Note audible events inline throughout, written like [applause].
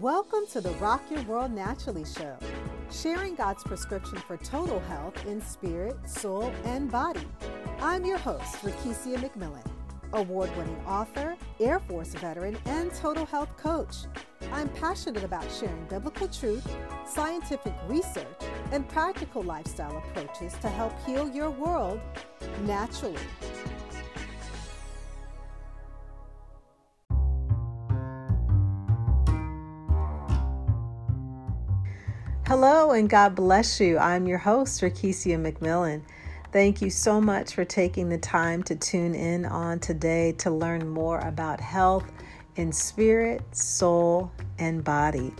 Welcome to the Rock Your World Naturally show, sharing God's prescription for total health in spirit, soul, and body. I'm your host, Rakesia McMillan, award winning author, Air Force veteran, and total health coach. I'm passionate about sharing biblical truth, scientific research, and practical lifestyle approaches to help heal your world naturally. Hello and God bless you. I'm your host, Rakesia McMillan. Thank you so much for taking the time to tune in on today to learn more about health in spirit, soul, and body.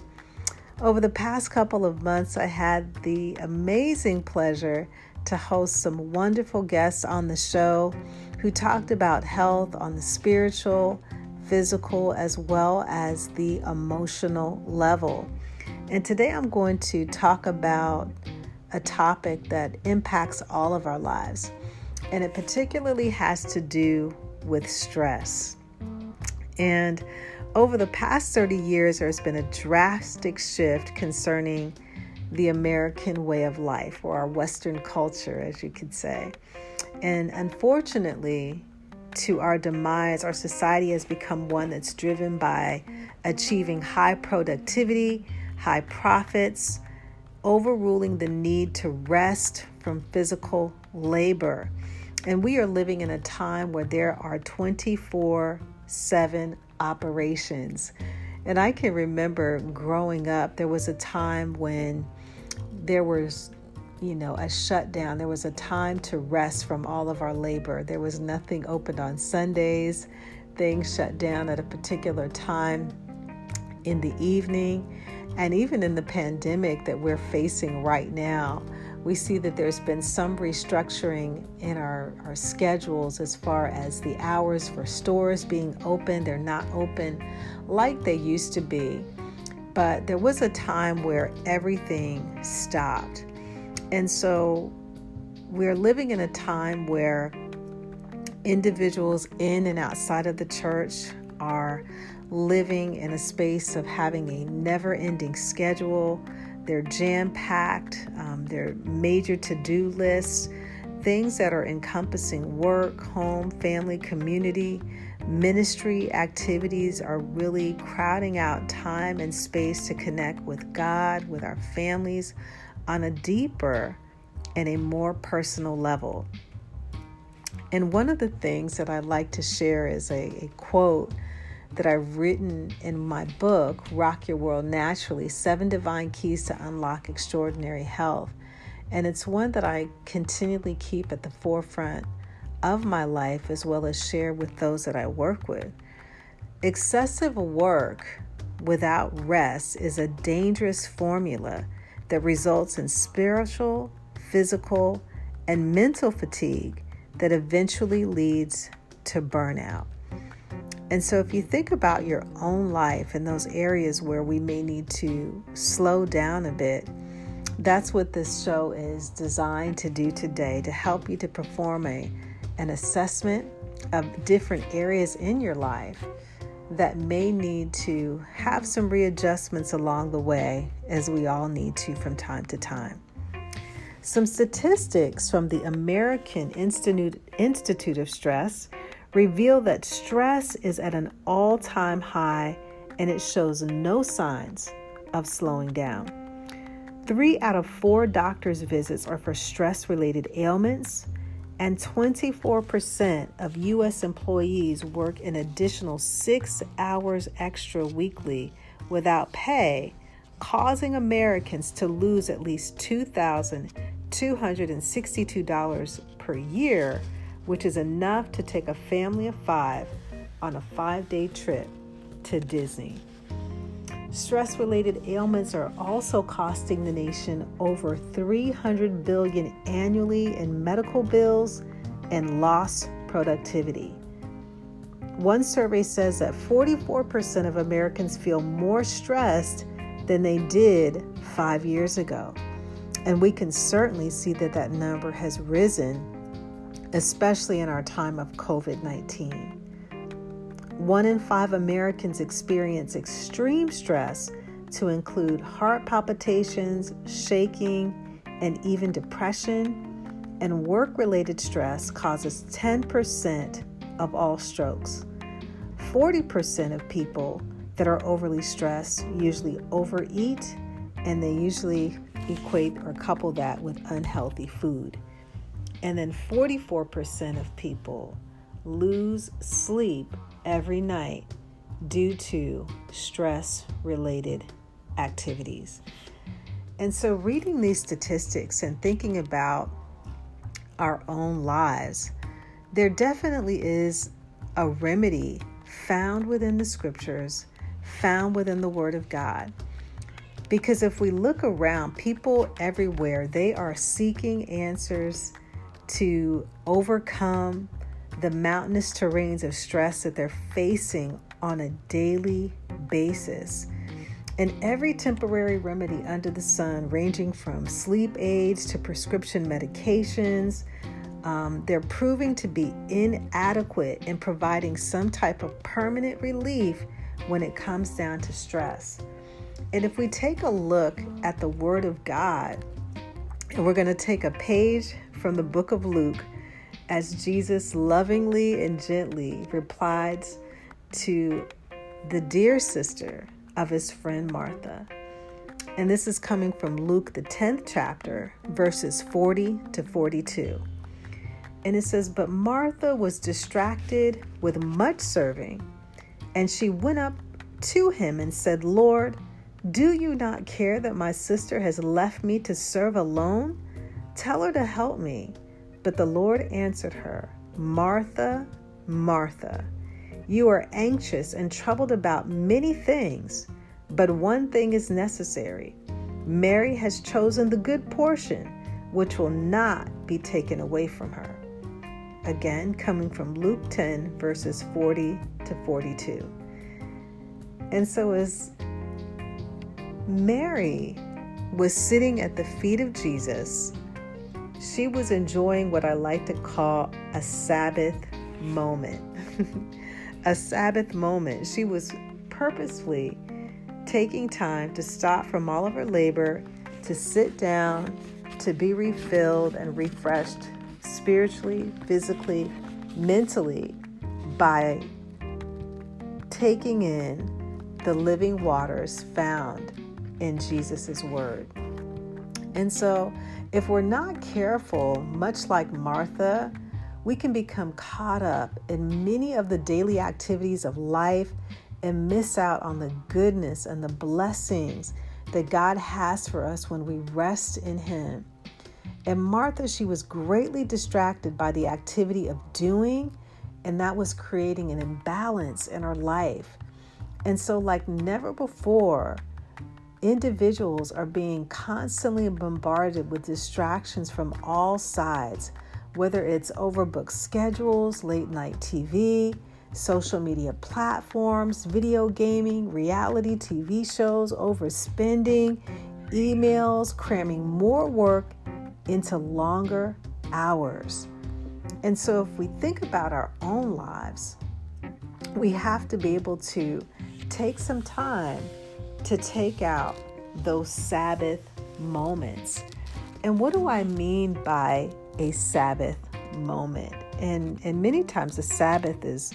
Over the past couple of months, I had the amazing pleasure to host some wonderful guests on the show who talked about health on the spiritual, physical, as well as the emotional level. And today I'm going to talk about a topic that impacts all of our lives, and it particularly has to do with stress. And over the past 30 years, there's been a drastic shift concerning the American way of life or our Western culture, as you could say. And unfortunately, to our demise, our society has become one that's driven by achieving high productivity high profits, overruling the need to rest from physical labor. And we are living in a time where there are 24 7 operations. And I can remember growing up, there was a time when there was, you know, a shutdown. There was a time to rest from all of our labor. There was nothing open on Sundays, things shut down at a particular time in the evening. And even in the pandemic that we're facing right now, we see that there's been some restructuring in our, our schedules as far as the hours for stores being open. They're not open like they used to be. But there was a time where everything stopped. And so we're living in a time where individuals in and outside of the church are living in a space of having a never ending schedule. They're jam packed, um, they're major to do lists, things that are encompassing work, home, family, community, ministry activities are really crowding out time and space to connect with God, with our families on a deeper and a more personal level. And one of the things that I like to share is a, a quote that I've written in my book, Rock Your World Naturally Seven Divine Keys to Unlock Extraordinary Health. And it's one that I continually keep at the forefront of my life as well as share with those that I work with. Excessive work without rest is a dangerous formula that results in spiritual, physical, and mental fatigue that eventually leads to burnout. And so, if you think about your own life and those areas where we may need to slow down a bit, that's what this show is designed to do today to help you to perform a, an assessment of different areas in your life that may need to have some readjustments along the way, as we all need to from time to time. Some statistics from the American Institute, Institute of Stress reveal that stress is at an all time high and it shows no signs of slowing down. Three out of four doctor's visits are for stress related ailments, and 24% of U.S. employees work an additional six hours extra weekly without pay, causing Americans to lose at least $2,262 per year which is enough to take a family of five on a five day trip to Disney. Stress related ailments are also costing the nation over 300 billion annually in medical bills and lost productivity. One survey says that 44% of Americans feel more stressed than they did 5 years ago. And we can certainly see that that number has risen especially in our time of COVID 19. One in five Americans experience extreme stress to include heart palpitations, shaking, and even depression. And work related stress causes 10% of all strokes. 40% of people that are overly stressed usually overeat, and they usually equate or couple that with unhealthy food. And then 44% of people lose sleep every night due to stress related activities. And so, reading these statistics and thinking about our own lives, there definitely is a remedy found within the scriptures, found within the Word of God. Because if we look around, people everywhere, they are seeking answers to overcome the mountainous terrains of stress that they're facing on a daily basis. And every temporary remedy under the sun, ranging from sleep aids to prescription medications, um, they're proving to be inadequate in providing some type of permanent relief when it comes down to stress. And if we take a look at the Word of God, and we're going to take a page from the book of Luke as Jesus lovingly and gently replied to the dear sister of his friend Martha. And this is coming from Luke, the 10th chapter, verses 40 to 42. And it says, But Martha was distracted with much serving, and she went up to him and said, Lord, do you not care that my sister has left me to serve alone? Tell her to help me. But the Lord answered her, Martha, Martha, you are anxious and troubled about many things, but one thing is necessary. Mary has chosen the good portion, which will not be taken away from her. Again, coming from Luke 10, verses 40 to 42. And so, as Mary was sitting at the feet of Jesus, she was enjoying what I like to call a Sabbath moment. [laughs] a Sabbath moment. She was purposefully taking time to stop from all of her labor, to sit down, to be refilled and refreshed spiritually, physically, mentally by taking in the living waters found in Jesus' word. And so, if we're not careful, much like Martha, we can become caught up in many of the daily activities of life and miss out on the goodness and the blessings that God has for us when we rest in Him. And Martha, she was greatly distracted by the activity of doing, and that was creating an imbalance in her life. And so, like never before, individuals are being constantly bombarded with distractions from all sides, whether it's overbooked schedules, late night TV, social media platforms, video gaming, reality TV shows, overspending, emails, cramming more work into longer hours. And so, if we think about our own lives, we have to be able to take some time to take out those Sabbath moments. And what do I mean by a Sabbath moment? And, and many times the Sabbath is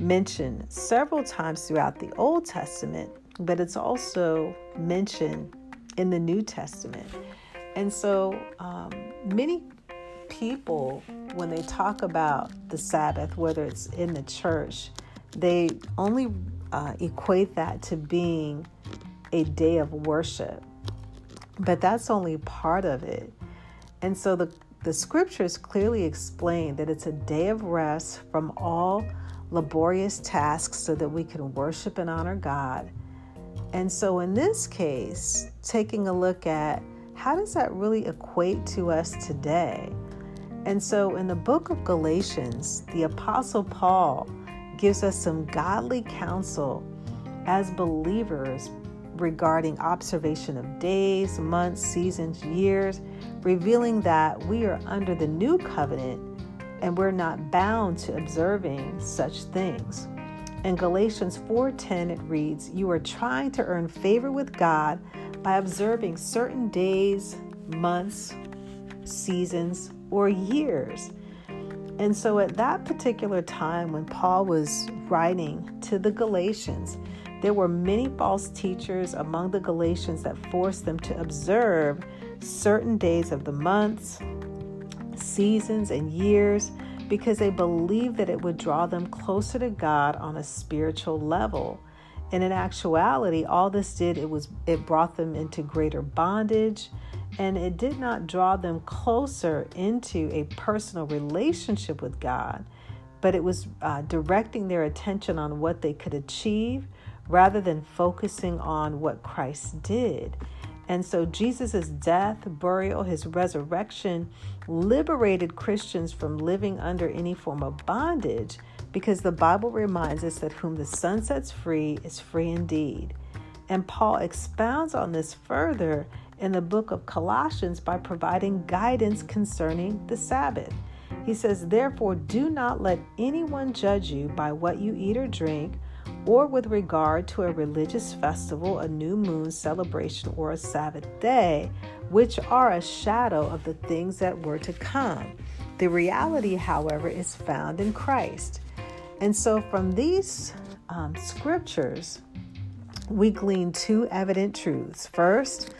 mentioned several times throughout the Old Testament, but it's also mentioned in the New Testament. And so um, many people, when they talk about the Sabbath, whether it's in the church, they only uh, equate that to being a day of worship. But that's only part of it. And so the, the scriptures clearly explain that it's a day of rest from all laborious tasks so that we can worship and honor God. And so in this case, taking a look at how does that really equate to us today? And so in the book of Galatians, the Apostle Paul gives us some godly counsel as believers regarding observation of days, months, seasons, years, revealing that we are under the new covenant and we're not bound to observing such things. In Galatians 4:10 it reads, "You are trying to earn favor with God by observing certain days, months, seasons, or years." And so at that particular time when Paul was writing to the Galatians, there were many false teachers among the Galatians that forced them to observe certain days of the months, seasons, and years because they believed that it would draw them closer to God on a spiritual level. And in actuality, all this did it was it brought them into greater bondage and it did not draw them closer into a personal relationship with God, but it was uh, directing their attention on what they could achieve rather than focusing on what Christ did. And so Jesus' death, burial, his resurrection liberated Christians from living under any form of bondage because the Bible reminds us that whom the Son sets free is free indeed. And Paul expounds on this further in the book of Colossians by providing guidance concerning the Sabbath. He says, Therefore, do not let anyone judge you by what you eat or drink or with regard to a religious festival, a new moon celebration, or a Sabbath day, which are a shadow of the things that were to come. The reality, however, is found in Christ. And so from these um, scriptures, we glean two evident truths. First,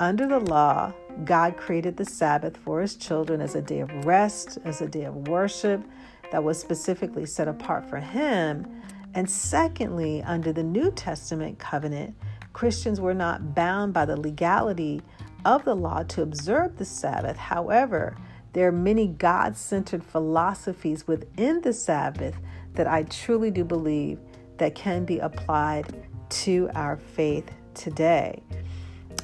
under the law, God created the Sabbath for his children as a day of rest, as a day of worship that was specifically set apart for him. And secondly, under the New Testament covenant, Christians were not bound by the legality of the law to observe the Sabbath. However, there are many God centered philosophies within the Sabbath that I truly do believe that can be applied to our faith today.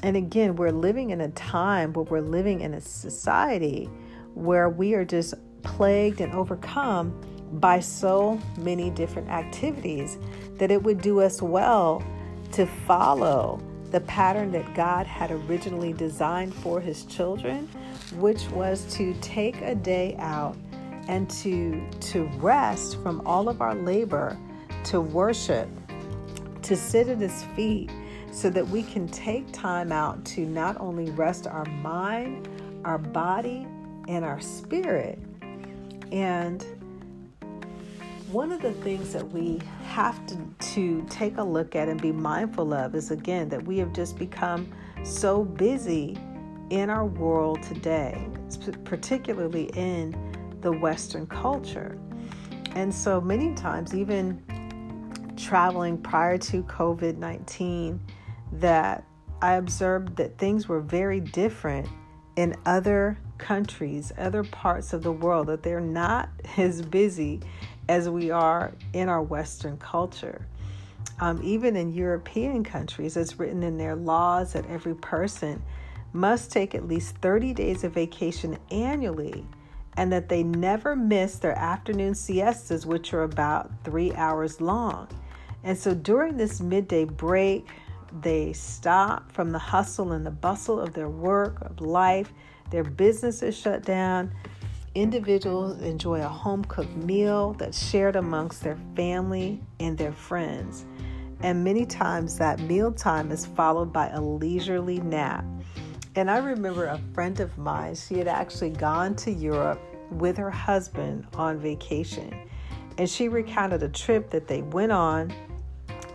And again, we're living in a time where we're living in a society where we are just plagued and overcome by so many different activities that it would do us well to follow the pattern that God had originally designed for his children, which was to take a day out and to to rest from all of our labor, to worship, to sit at his feet so that we can take time out to not only rest our mind, our body, and our spirit. And one of the things that we have to, to take a look at and be mindful of is again that we have just become so busy in our world today, particularly in the Western culture. And so many times, even traveling prior to COVID 19, that I observed that things were very different in other countries, other parts of the world, that they're not [laughs] as busy as we are in our Western culture. Um, even in European countries, it's written in their laws that every person must take at least 30 days of vacation annually and that they never miss their afternoon siestas, which are about three hours long. And so during this midday break, they stop from the hustle and the bustle of their work, of life. Their business is shut down. Individuals enjoy a home cooked meal that's shared amongst their family and their friends. And many times that mealtime is followed by a leisurely nap. And I remember a friend of mine, she had actually gone to Europe with her husband on vacation. And she recounted a trip that they went on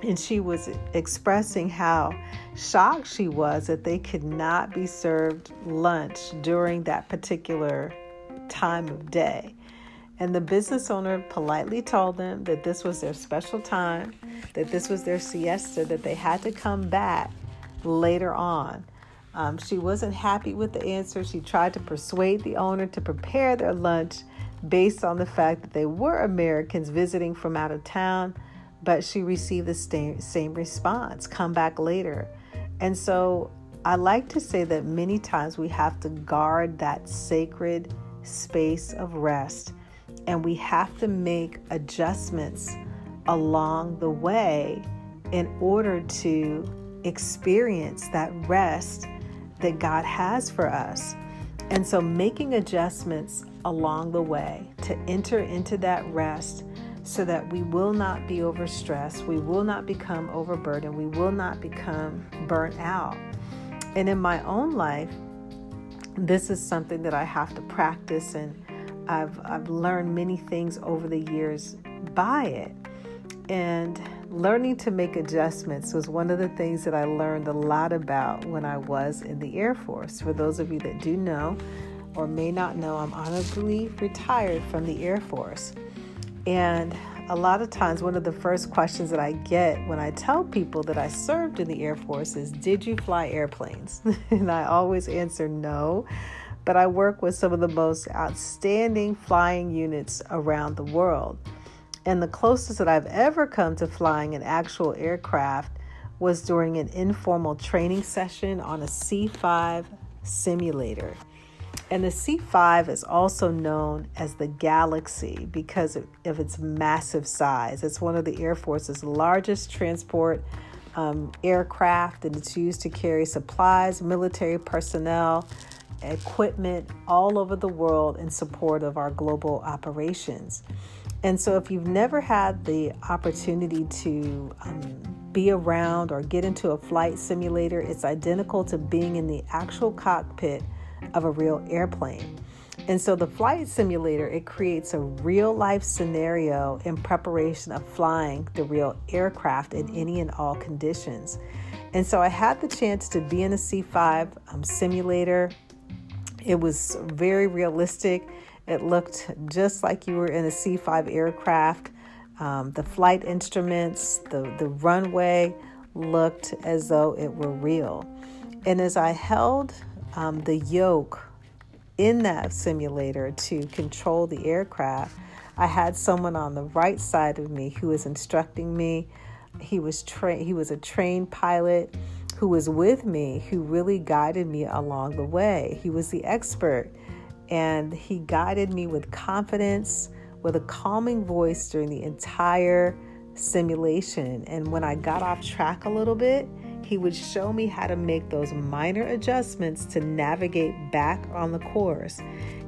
and she was expressing how shocked she was that they could not be served lunch during that particular time of day. And the business owner politely told them that this was their special time, that this was their siesta, that they had to come back later on. Um, she wasn't happy with the answer. She tried to persuade the owner to prepare their lunch based on the fact that they were Americans visiting from out of town but she received the same, same response come back later. And so I like to say that many times we have to guard that sacred space of rest and we have to make adjustments along the way in order to experience that rest that God has for us. And so, making adjustments along the way to enter into that rest so that we will not be overstressed, we will not become overburdened, we will not become burnt out. And in my own life, this is something that I have to practice, and I've, I've learned many things over the years by it. And learning to make adjustments was one of the things that I learned a lot about when I was in the Air Force. For those of you that do know or may not know, I'm honorably retired from the Air Force. And a lot of times, one of the first questions that I get when I tell people that I served in the Air Force is, Did you fly airplanes? [laughs] and I always answer no. But I work with some of the most outstanding flying units around the world. And the closest that I've ever come to flying an actual aircraft was during an informal training session on a C 5 simulator. And the C5 is also known as the Galaxy because of its massive size. It's one of the Air Force's largest transport um, aircraft, and it's used to carry supplies, military personnel, equipment all over the world in support of our global operations. And so, if you've never had the opportunity to um, be around or get into a flight simulator, it's identical to being in the actual cockpit of a real airplane. And so the flight simulator, it creates a real life scenario in preparation of flying the real aircraft in any and all conditions. And so I had the chance to be in a C5 um, simulator. It was very realistic. It looked just like you were in a C5 aircraft. Um, the flight instruments, the, the runway looked as though it were real. And as I held um, the yoke in that simulator to control the aircraft, I had someone on the right side of me who was instructing me. He was tra- he was a trained pilot who was with me, who really guided me along the way. He was the expert, and he guided me with confidence, with a calming voice during the entire simulation. And when I got off track a little bit, he would show me how to make those minor adjustments to navigate back on the course.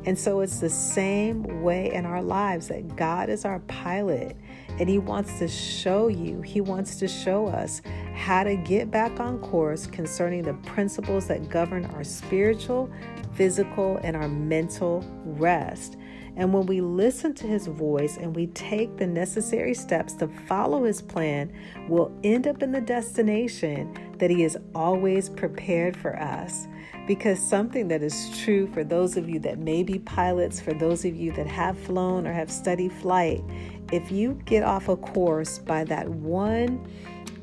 And so it's the same way in our lives that God is our pilot and He wants to show you, He wants to show us how to get back on course concerning the principles that govern our spiritual, physical, and our mental rest. And when we listen to his voice and we take the necessary steps to follow his plan, we'll end up in the destination that he has always prepared for us. Because something that is true for those of you that may be pilots, for those of you that have flown or have studied flight, if you get off a course by that one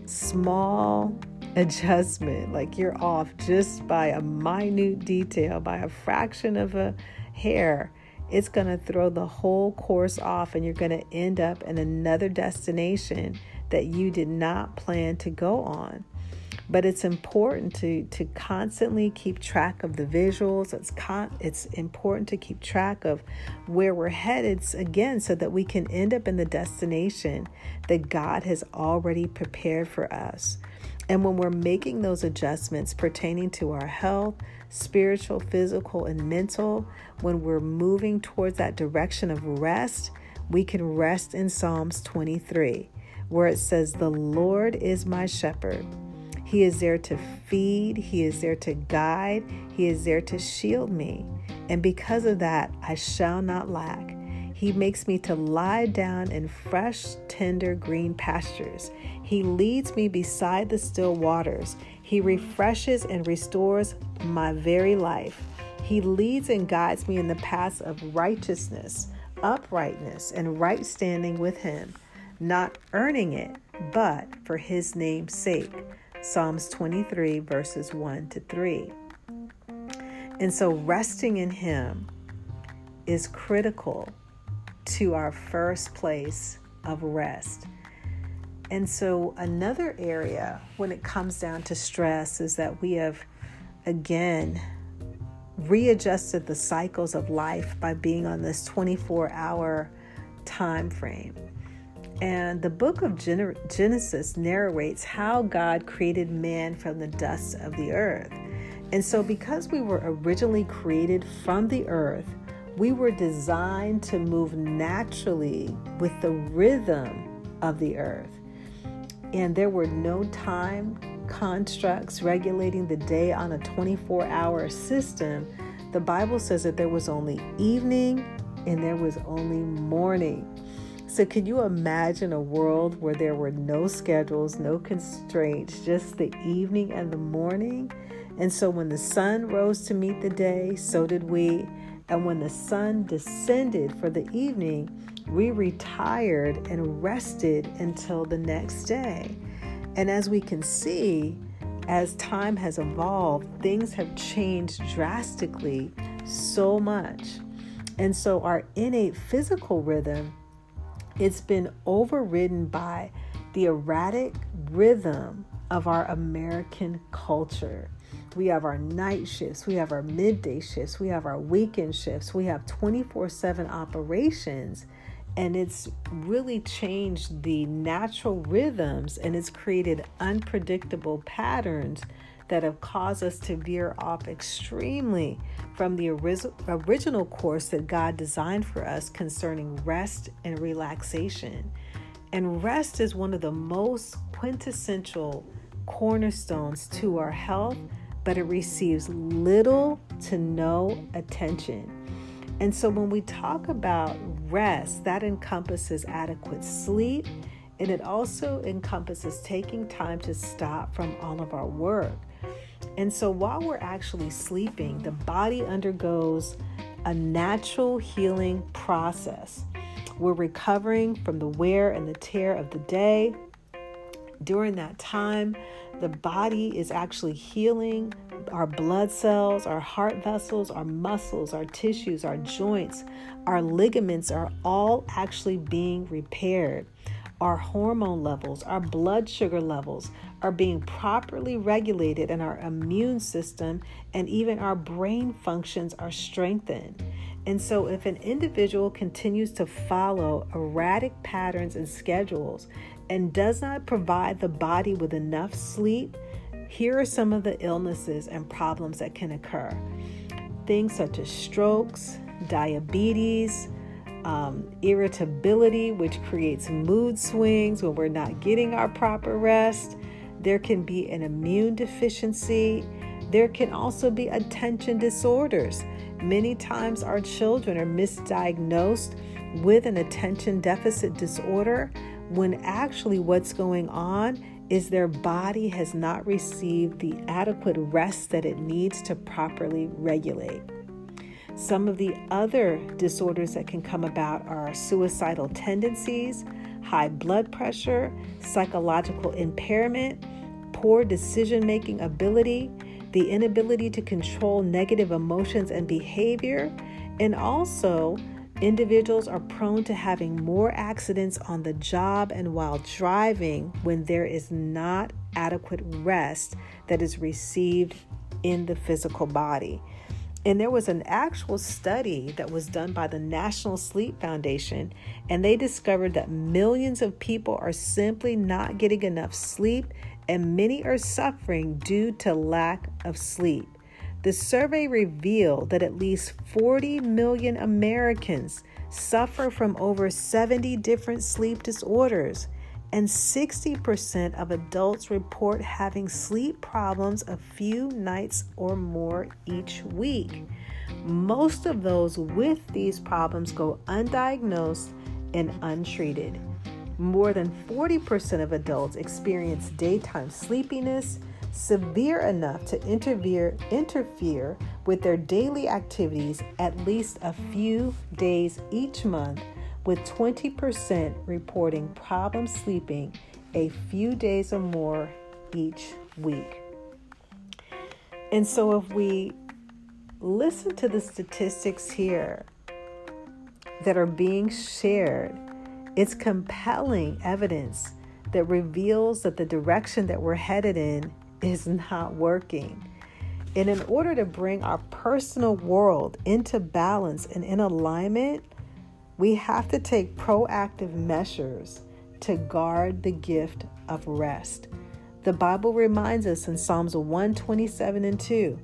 small adjustment, like you're off just by a minute detail, by a fraction of a hair, it's going to throw the whole course off and you're going to end up in another destination that you did not plan to go on. But it's important to, to constantly keep track of the visuals. It's, con- it's important to keep track of where we're headed again so that we can end up in the destination that God has already prepared for us. And when we're making those adjustments pertaining to our health, spiritual, physical, and mental, when we're moving towards that direction of rest, we can rest in Psalms 23, where it says, The Lord is my shepherd. He is there to feed, He is there to guide, He is there to shield me. And because of that, I shall not lack. He makes me to lie down in fresh, tender green pastures. He leads me beside the still waters. He refreshes and restores my very life. He leads and guides me in the paths of righteousness, uprightness, and right standing with Him, not earning it, but for His name's sake. Psalms 23, verses 1 to 3. And so, resting in Him is critical to our first place of rest. And so, another area when it comes down to stress is that we have again readjusted the cycles of life by being on this 24 hour time frame. And the book of Genesis narrates how God created man from the dust of the earth. And so, because we were originally created from the earth, We were designed to move naturally with the rhythm of the earth. And there were no time constructs regulating the day on a 24 hour system. The Bible says that there was only evening and there was only morning. So, can you imagine a world where there were no schedules, no constraints, just the evening and the morning? And so, when the sun rose to meet the day, so did we. And when the sun descended for the evening, we retired and rested until the next day. And as we can see, as time has evolved, things have changed drastically so much. And so our innate physical rhythm, it's been overridden by the erratic rhythm of our American culture. We have our night shifts, we have our midday shifts, we have our weekend shifts, we have 24 7 operations and it's really changed the natural rhythms and it's created unpredictable patterns that have caused us to veer off extremely from the original course that God designed for us concerning rest and relaxation. And rest is one of the most quintessential cornerstones to our health, but it receives little to no attention. And so when we talk about rest, that encompasses adequate sleep and it also encompasses taking time to stop from all of our work. And so while we're actually sleeping, the body undergoes a natural healing process. We're recovering from the wear and the tear of the day. During that time, the body is actually healing our blood cells, our heart vessels, our muscles, our tissues, our joints, our ligaments are all actually being repaired. Our hormone levels, our blood sugar levels are being properly regulated, and our immune system and even our brain functions are strengthened. And so, if an individual continues to follow erratic patterns and schedules and does not provide the body with enough sleep, here are some of the illnesses and problems that can occur things such as strokes, diabetes, um, irritability, which creates mood swings when we're not getting our proper rest. There can be an immune deficiency. There can also be attention disorders. Many times, our children are misdiagnosed with an attention deficit disorder when actually what's going on is their body has not received the adequate rest that it needs to properly regulate. Some of the other disorders that can come about are suicidal tendencies, high blood pressure, psychological impairment, poor decision making ability, the inability to control negative emotions and behavior, and also Individuals are prone to having more accidents on the job and while driving when there is not adequate rest that is received in the physical body. And there was an actual study that was done by the National Sleep Foundation, and they discovered that millions of people are simply not getting enough sleep, and many are suffering due to lack of sleep. The survey revealed that at least 40 million Americans suffer from over 70 different sleep disorders, and 60% of adults report having sleep problems a few nights or more each week. Most of those with these problems go undiagnosed and untreated. More than 40% of adults experience daytime sleepiness severe enough to interfere, interfere with their daily activities at least a few days each month, with 20% reporting problems sleeping a few days or more each week. And so, if we listen to the statistics here that are being shared, it's compelling evidence that reveals that the direction that we're headed in is not working. And in order to bring our personal world into balance and in alignment, we have to take proactive measures to guard the gift of rest. The Bible reminds us in Psalms 127 and 2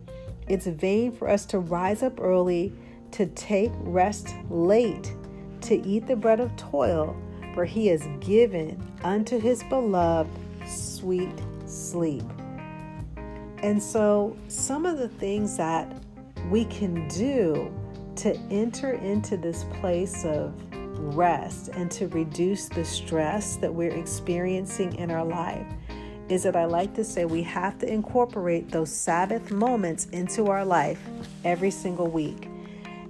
it's vain for us to rise up early to take rest late, to eat the bread of toil, for he has given unto his beloved sweet sleep. And so, some of the things that we can do to enter into this place of rest and to reduce the stress that we're experiencing in our life is that I like to say we have to incorporate those Sabbath moments into our life every single week.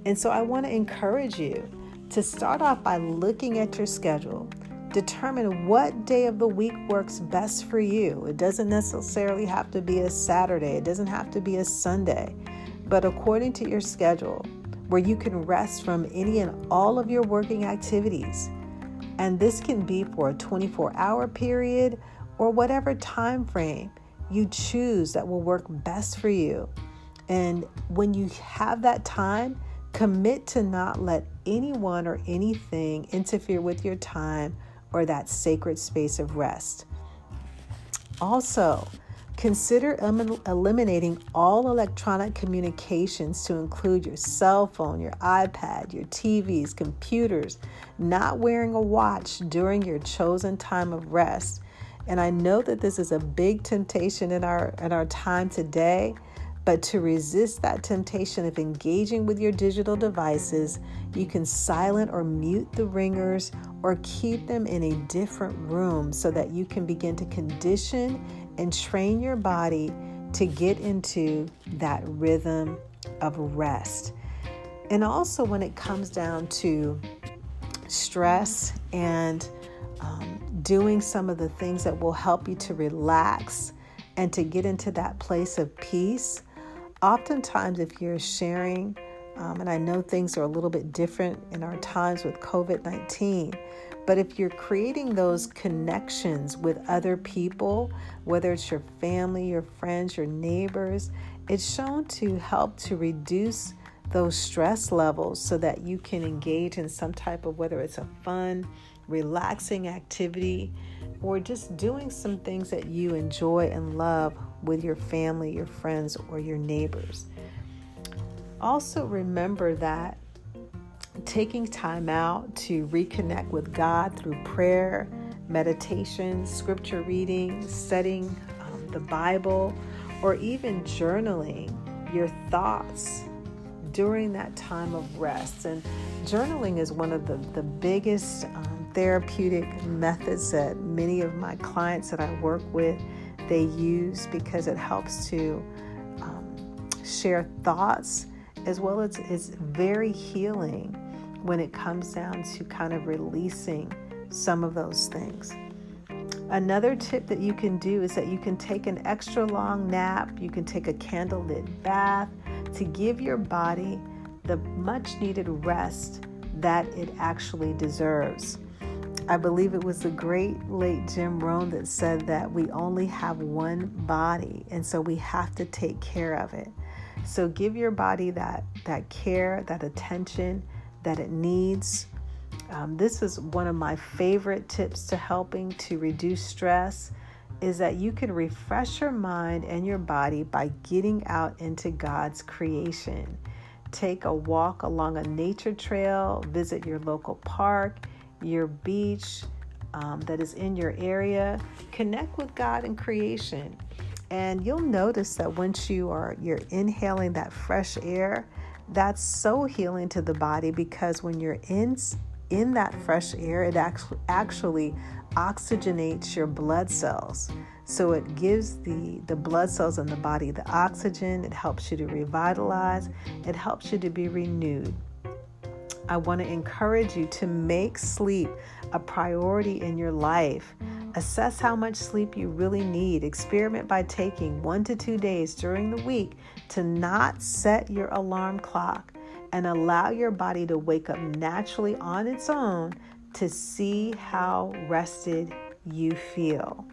And so I want to encourage you to start off by looking at your schedule. Determine what day of the week works best for you. It doesn't necessarily have to be a Saturday, it doesn't have to be a Sunday, but according to your schedule, where you can rest from any and all of your working activities. And this can be for a 24 hour period or whatever time frame you choose that will work best for you. And when you have that time, commit to not let anyone or anything interfere with your time or that sacred space of rest. Also, Consider eliminating all electronic communications to include your cell phone, your iPad, your TVs, computers, not wearing a watch during your chosen time of rest. And I know that this is a big temptation in our in our time today, but to resist that temptation of engaging with your digital devices, you can silent or mute the ringers or keep them in a different room so that you can begin to condition and train your body to get into that rhythm of rest. And also, when it comes down to stress and um, doing some of the things that will help you to relax and to get into that place of peace, oftentimes, if you're sharing, um, and I know things are a little bit different in our times with COVID 19, but if you're creating those connections with other people, whether it's your family, your friends, your neighbors, it's shown to help to reduce those stress levels so that you can engage in some type of whether it's a fun, relaxing activity or just doing some things that you enjoy and love with your family, your friends, or your neighbors. Also, remember that taking time out to reconnect with God through prayer, meditation, scripture reading, studying um, the Bible, or even journaling your thoughts during that time of rest. And journaling is one of the, the biggest um, therapeutic methods that many of my clients that I work with they use because it helps to um, share thoughts as well as it's very healing when it comes down to kind of releasing some of those things. Another tip that you can do is that you can take an extra long nap, you can take a candlelit bath to give your body the much needed rest that it actually deserves. I believe it was the great late Jim Rohn that said that we only have one body, and so we have to take care of it. So give your body that that care, that attention, that it needs. Um, this is one of my favorite tips to helping to reduce stress is that you can refresh your mind and your body by getting out into God's creation. Take a walk along a nature trail, visit your local park, your beach um, that is in your area. Connect with God and creation. And you'll notice that once you are you're inhaling that fresh air, that's so healing to the body because when you're in in that fresh air, it actually actually oxygenates your blood cells. So it gives the, the blood cells in the body the oxygen, it helps you to revitalize, it helps you to be renewed. I want to encourage you to make sleep a priority in your life. Assess how much sleep you really need. Experiment by taking one to two days during the week to not set your alarm clock and allow your body to wake up naturally on its own to see how rested you feel.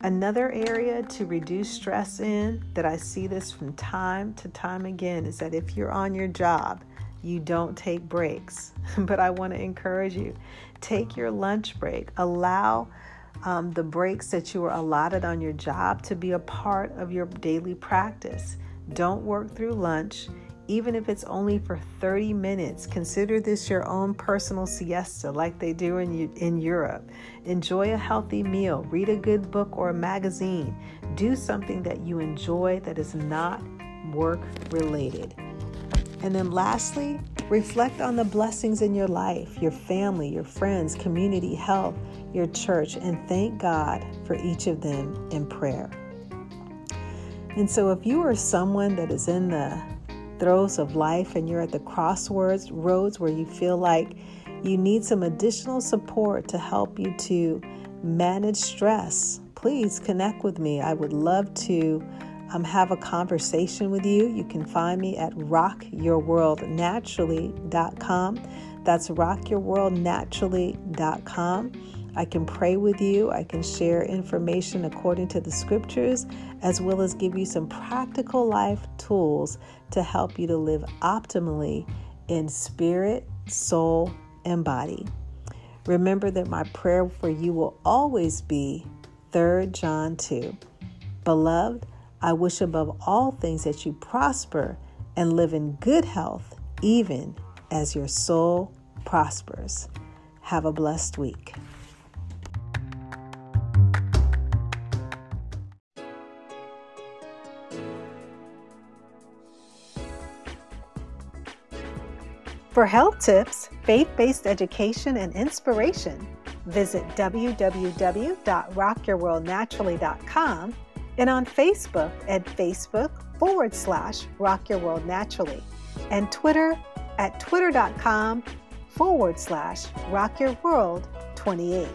Another area to reduce stress in that I see this from time to time again is that if you're on your job, you don't take breaks. [laughs] but I want to encourage you take your lunch break, allow um, the breaks that you are allotted on your job to be a part of your daily practice. Don't work through lunch. even if it's only for 30 minutes. Consider this your own personal siesta, like they do in, in Europe. Enjoy a healthy meal, read a good book or a magazine, do something that you enjoy that is not work related. And then lastly, reflect on the blessings in your life, your family, your friends, community, health, your church, and thank God for each of them in prayer. And so, if you are someone that is in the throes of life and you're at the crossroads roads where you feel like you need some additional support to help you to manage stress, please connect with me. I would love to um, have a conversation with you. You can find me at rockyourworldnaturally.com. That's rockyourworldnaturally.com. I can pray with you. I can share information according to the scriptures, as well as give you some practical life tools to help you to live optimally in spirit, soul, and body. Remember that my prayer for you will always be 3 John 2. Beloved, I wish above all things that you prosper and live in good health, even as your soul prospers. Have a blessed week. For health tips, faith based education, and inspiration, visit www.rockyourworldnaturally.com and on Facebook at Facebook forward slash Rock Your World Naturally and Twitter at twitter.com forward slash Rock Your World 28.